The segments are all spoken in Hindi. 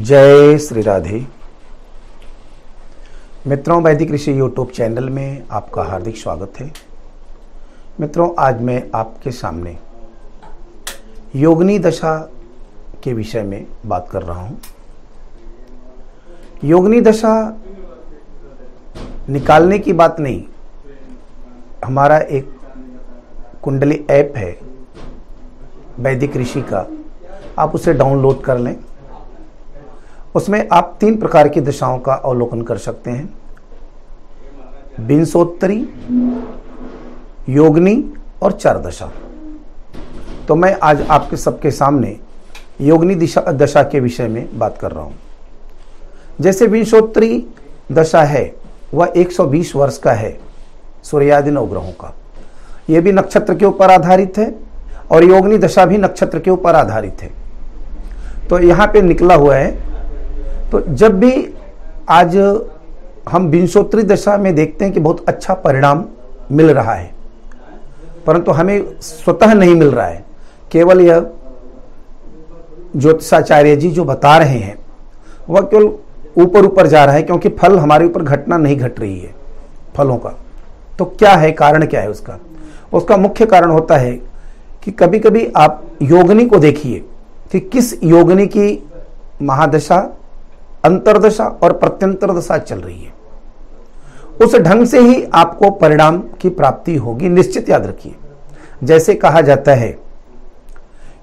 जय श्री राधे। मित्रों, वैदिक ऋषि यूट्यूब चैनल में आपका हार्दिक स्वागत है। मित्रों, आज मैं आपके सामने योगनी दशा के विषय में बात कर रहा हूँ। योगनी दशा निकालने की बात नहीं, हमारा एक कुंडली ऐप है, वैदिक ऋषि का। आप उसे डाउनलोड कर लें। उसमें आप तीन प्रकार की दशाओं का अवलोकन कर सकते हैं। बिंसोत्तरी, योगनी और चार दशा तो मैं आज आपके सबके सामने योगनी दिशा, दशा के विषय में बात कर रहा हूँ। जैसे विंशोत्तरी दशा है, वह 120 वर्ष का है, सूर्यादि नवग्रहों का। यह भी नक्षत्र के ऊपर आधारित है और योगनी दशा भी नक्षत्र के ऊपर आधारित है। तो यहाँ पे निकला हुआ है तो जब भी आज हम विंशोत्तरी दशा में देखते हैं कि बहुत अच्छा परिणाम मिल रहा है, परंतु हमें स्वतः नहीं मिल रहा है। केवल यह ज्योतिषाचार्य जी जो बता रहे हैं, वह केवल ऊपर ऊपर जा रहा है, क्योंकि फल हमारे ऊपर घटना नहीं घट रही है फलों का। तो क्या है, कारण क्या है उसका? उसका मुख्य कारण होता है कि कभी कभी आप योगनी को देखिए कि किस योगनी की महादशा अंतरदशा और प्रत्यंतर दशा चल रही है। उस ढंग से ही आपको परिणाम की प्राप्ति होगी, निश्चित याद रखिए। जैसे कहा जाता है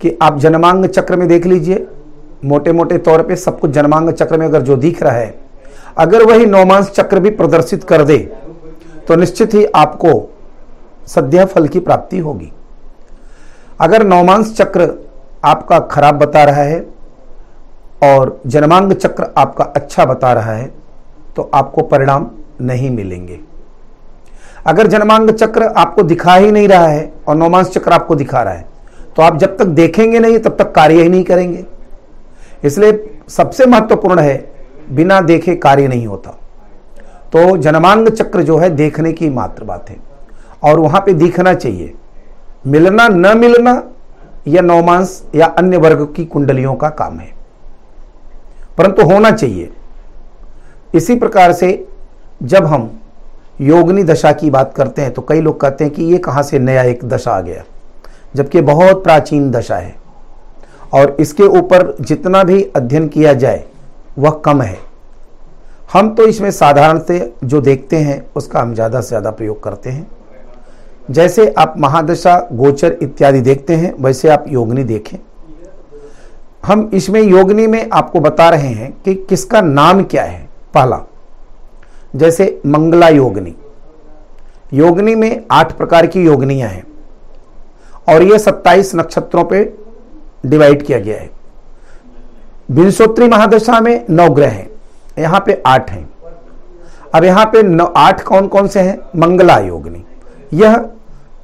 कि आप जन्मांग चक्र में देख लीजिए मोटे मोटे तौर पे सब कुछ जन्मांग चक्र में अगर जो दिख रहा है, अगर वही नौमांस चक्र भी प्रदर्शित कर दे तो निश्चित ही आपको सद्या फल की प्राप्ति होगी। अगर नौमांस चक्र आपका खराब बता रहा है और जन्मांग चक्र आपका अच्छा बता रहा है तो आपको परिणाम नहीं मिलेंगे। अगर जन्मांग चक्र आपको दिखा ही नहीं रहा है और नौमांस चक्र आपको दिखा रहा है तो आप जब तक देखेंगे नहीं, तब तक कार्य ही नहीं करेंगे। इसलिए सबसे महत्वपूर्ण है, बिना देखे कार्य नहीं होता। तो जन्मांग चक्र जो है, देखने की मात्र बात है। और वहाँ पे दिखना चाहिए, मिलना न मिलना यह नौमांस या अन्य वर्ग की कुंडलियों का काम है। परंतु होना चाहिए। इसी प्रकार से जब हम योगनी दशा की बात करते हैं तो कई लोग कहते हैं कि ये कहाँ से नया एक दशा आ गया। जबकि बहुत प्राचीन दशा है और इसके ऊपर जितना भी अध्ययन किया जाए, वह कम है। हम तो इसमें साधारण से जो देखते हैं, उसका हम ज़्यादा से ज़्यादा प्रयोग करते हैं। जैसे आप महादशा, गोचर इत्यादि देखते हैं, वैसे आप योगनी देखें। हम इसमें योगनी में आपको बता रहे हैं कि किसका नाम क्या है? पहला, जैसे मंगला योगनी। योगनी में आठ प्रकार की योगनियाँ हैं और यह सत्ताईस नक्षत्रों पे डिवाइड किया गया है। विंशोत्री महादशा में नौ ग्रह हैं। यहाँ पे आठ हैं। अब यहाँ पे नौ, आठ कौन कौन से हैं? मंगला योगनी। यह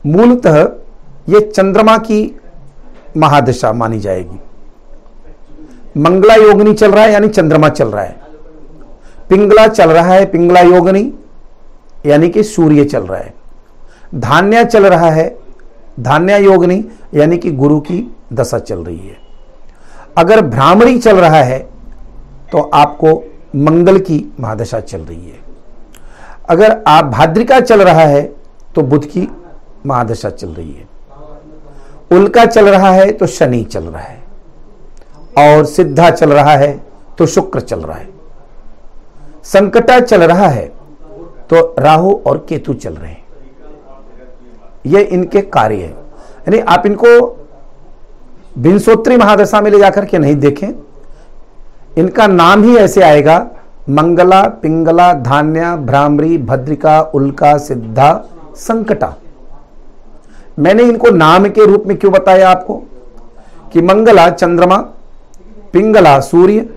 मूलतः ये चंद्रमा की महादशा मानी जाएगी। मंगला योगनी चल रहा है, यानी चंद्रमा चल रहा है। पिंगला चल रहा है, पिंगला योगनी यानी कि सूर्य चल रहा है। धान्या चल रहा है, धान्या योगनी यानी कि गुरु की दशा चल रही है। अगर भ्रामरी चल रहा है तो आपको मंगल की महादशा चल रही है। अगर आप भाद्रिका चल रहा है तो बुध की महादशा चल रही है। उल्का चल रहा है तो शनि चल रहा है। और सिद्धा चल रहा है तो शुक्र चल रहा है। संकटा चल रहा है तो राहु और केतु चल रहे हैं। ये इनके कार्य है। यानी आप इनको विंशोत्री महादशा में ले जाकर के नहीं देखें, इनका नाम ही ऐसे आएगा, मंगला, पिंगला, धान्या, भ्रामरी, भद्रिका, उल्का, सिद्धा, संकटा। मैंने इनको नाम के रूप में क्यों बताया आपको? कि मंगला, चंद्रमा पिंगला सूर्य,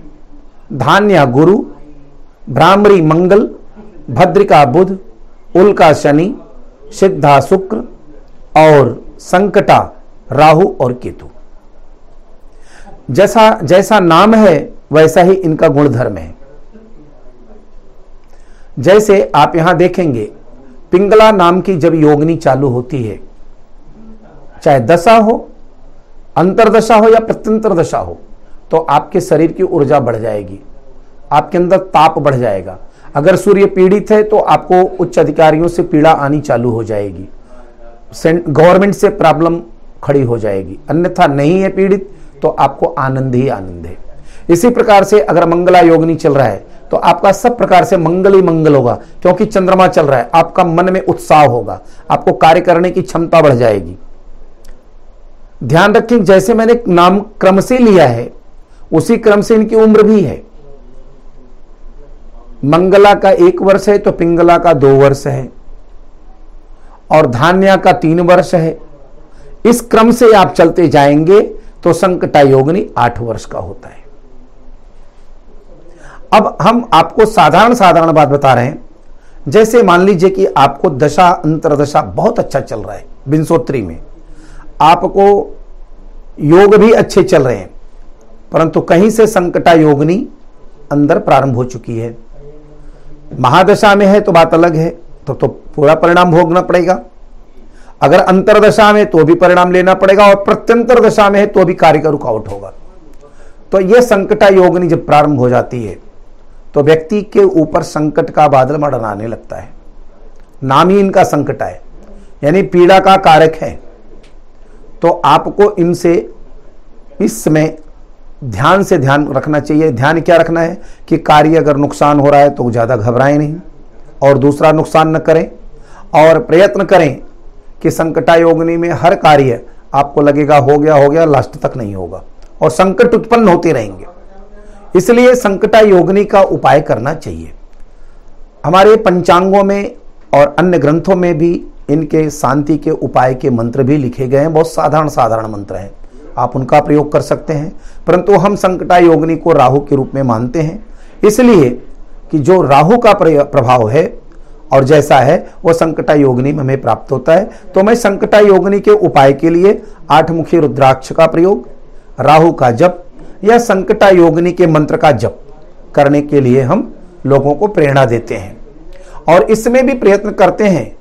धान्या गुरु भ्रामरी मंगल, भद्रिका बुध, उल्का शनि, सिद्धा शुक्र और संकटा राहु और केतु। जैसा जैसा नाम है, वैसा ही इनका गुणधर्म है। जैसे आप यहाँ देखेंगे, पिंगला नाम की जब योगनी चालू होती है, चाहे दशा हो, अंतरदशा हो या प्रत्यंतर दशा हो तो आपके शरीर की ऊर्जा बढ़ जाएगी। आपके अंदर ताप बढ़ जाएगा। अगर सूर्य पीड़ित है तो आपको उच्च अधिकारियों से पीड़ा आनी चालू हो जाएगी। गवर्नमेंट से प्रॉब्लम खड़ी हो जाएगी। अन्यथा नहीं है पीड़ित तो आपको आनंद ही आनंद है। इसी प्रकार से अगर मंगला योग नहीं चल रहा है तो आपका सब प्रकार से मंगल ही मंगल होगा, क्योंकि चंद्रमा चल रहा है। आपका मन में उत्साह होगा। आपको कार्य करने की क्षमता बढ़ जाएगी। ध्यान रखें, जैसे मैंने नाम क्रम से लिया है उसी क्रम से इनकी उम्र भी है। मंगला का एक वर्ष है तो पिंगला का दो वर्ष है और धान्या का तीन वर्ष है। इस क्रम से आप चलते जाएँगे तो संकटा योगनी आठ वर्ष का होता है। अब हम आपको साधारण साधारण बात बता रहे हैं। जैसे मान लीजिए कि आपको दशा अंतरदशा बहुत अच्छा चल रहा है बिंसोत्री में। आपको योग भी अच्छे चल रहे हैं। परंतु कहीं से संकटा योगनी अंदर प्रारंभ हो चुकी है। महादशा में है तो बात अलग है तो तो पूरा परिणाम भोगना पड़ेगा। अगर अंतरदशा में तो भी परिणाम लेना पड़ेगा और प्रत्यंतर दशा में है तो भी कार्य का रुकावट होगा। तो यह संकटा योगनी जब प्रारंभ हो जाती है तो व्यक्ति के ऊपर संकट का बादल मडराने लगता है। नाम ही इनका संकट है, यानी पीड़ा का कारक है। तो आपको इनसे इस समय ध्यान से ध्यान रखना चाहिए। ध्यान क्या रखना है? कि कार्य अगर नुकसान हो रहा है तो ज़्यादा घबराएँ नहीं। और दूसरा, नुकसान न करें। और प्रयत्न करें कि संकटा योगनी में हर कार्य आपको लगेगा हो गया हो गया, लास्ट तक नहीं होगा। और संकट उत्पन्न होते रहेंगे। इसलिए संकटा योगनी का उपाय करना चाहिए। हमारे पंचांगों में और अन्य ग्रंथों में भी इनके शांति के उपाय के मंत्र भी लिखे गए हैं। बहुत साधारण साधारण मंत्र हैं। आप उनका प्रयोग कर सकते हैं। परंतु हम संकटा योगनी को राहु के रूप में मानते हैं। इसलिए कि जो राहु का प्रभाव है और जैसा है, वह संकटा योगनी में हमें प्राप्त होता है। तो मैं संकटा योगनी के उपाय के लिए आठ मुखी रुद्राक्ष का प्रयोग, राहु का जप या संकटा योगनी के मंत्र का जप करने के लिए हम लोगों को प्रेरणा देते हैं। और इसमें भी प्रयत्न करते हैं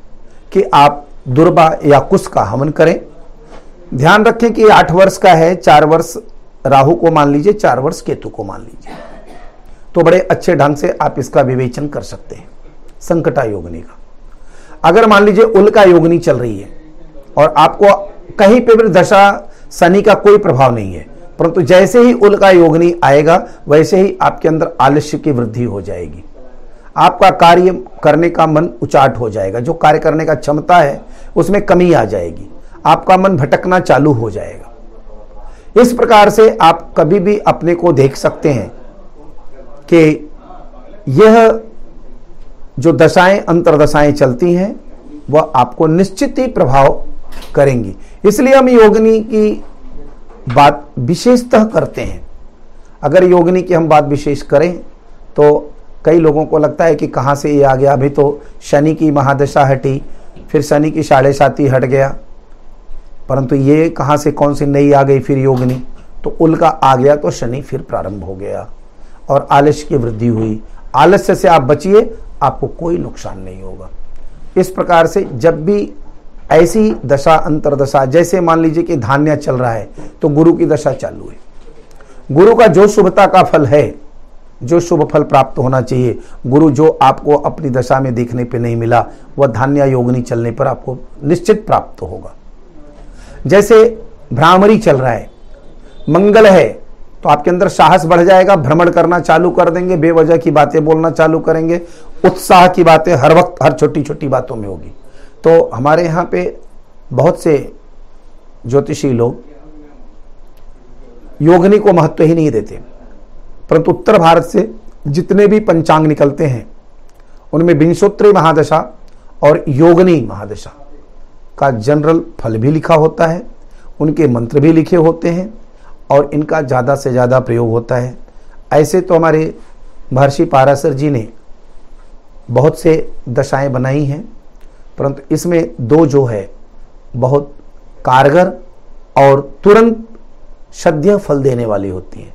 कि आप दुर्बा या कुश का हवन करें। ध्यान रखें कि आठ वर्ष का है, चार वर्ष राहु को मान लीजिए, चार वर्ष केतु को मान लीजिए। तो बड़े अच्छे ढंग से आप इसका विवेचन कर सकते हैं, संकटा योगनी का। अगर मान लीजिए उल का योगनी चल रही है, और आपको कहीं पे भी दशा, शनि का कोई प्रभाव नहीं है, परंतु जैसे ही उल का योगनी आएगा, वैसे ही आपके अंदर आलस्य की वृद्धि हो जाएगी। आपका कार्य करने का मन उचाट हो जाएगा, जो कार्य करने का क्षमता है, उसमें कमी आ जाएगी। आपका मन भटकना चालू हो जाएगा। इस प्रकार से आप कभी भी अपने को देख सकते हैं कि यह जो दशाएँ, अंतरदशाएँ चलती हैं, वह आपको निश्चित ही प्रभाव करेंगी। इसलिए हम योगिनी की बात विशेषतः करते हैं। अगर योगनी की हम बात विशेष करें तो कई लोगों को लगता है कि कहाँ से ये आ गया। अभी तो शनि की महादशा हटी, फिर शनि की साढ़े साथी हट गया। परंतु ये कहाँ से, कौन सी नई आ गई फिर योगनी? तो उल्का आ गया तो शनि फिर प्रारंभ हो गया और आलस्य की वृद्धि हुई। आलस्य से आप बचिए, आपको कोई नुकसान नहीं होगा। इस प्रकार से जब भी ऐसी दशा, अंतरदशा, जैसे मान लीजिए कि धान्य चल रहा है तो गुरु की दशा चालू है। गुरु का जो शुभता का फल है, जो शुभ फल प्राप्त होना चाहिए, गुरु जो आपको अपनी दशा में देखने पे नहीं मिला, वह धान्य, योगनी चलने पर आपको निश्चित प्राप्त होगा। जैसे भ्रामरी चल रहा है, मंगल है तो आपके अंदर साहस बढ़ जाएगा, भ्रमण करना चालू कर देंगे, बेवजह की बातें बोलना चालू करेंगे, उत्साह की बातें हर वक्त, हर छोटी छोटी बातों में होगी। तो हमारे यहाँ पे बहुत से ज्योतिषी लोग योगनी को महत्व ही नहीं देते, परंतु उत्तर भारत से जितने भी पंचांग निकलते हैं, उनमें विंशोत्तरी महादशा और योगनी महादशा। का जनरल फल भी लिखा होता है, उनके मंत्र भी लिखे होते हैं और इनका ज़्यादा से ज़्यादा प्रयोग होता है। ऐसे तो हमारे महर्षि पारासर जी ने बहुत से दशाएँ बनाई हैं, परंतु इसमें दो जो है, बहुत कारगर और तुरंत सद्य फल देने वाली होती हैं।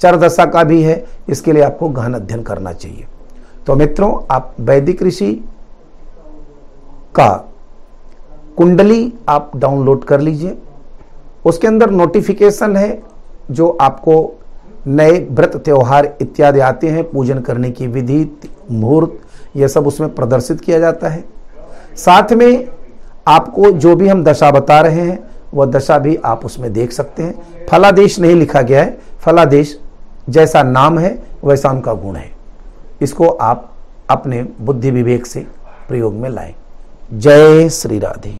चर दशा का भी है, इसके लिए आपको गहन अध्ययन करना चाहिए। तो मित्रों, आप वैदिक ऋषि का कुंडली आप डाउनलोड कर लीजिए। उसके अंदर नोटिफिकेशन है, जो आपको नए व्रत, त्यौहार इत्यादि आते हैं, पूजन करने की विधि, मुहूर्त यह सब उसमें प्रदर्शित किया जाता है। साथ में आपको जो भी हम दशा बता रहे हैं, वह दशा भी आप उसमें देख सकते हैं। फलादेश नहीं लिखा गया है। फलादेश जैसा नाम है, वैसा उनका गुण है। इसको आप अपने बुद्धि विवेक से प्रयोग में लाएँ। जय श्री राधे।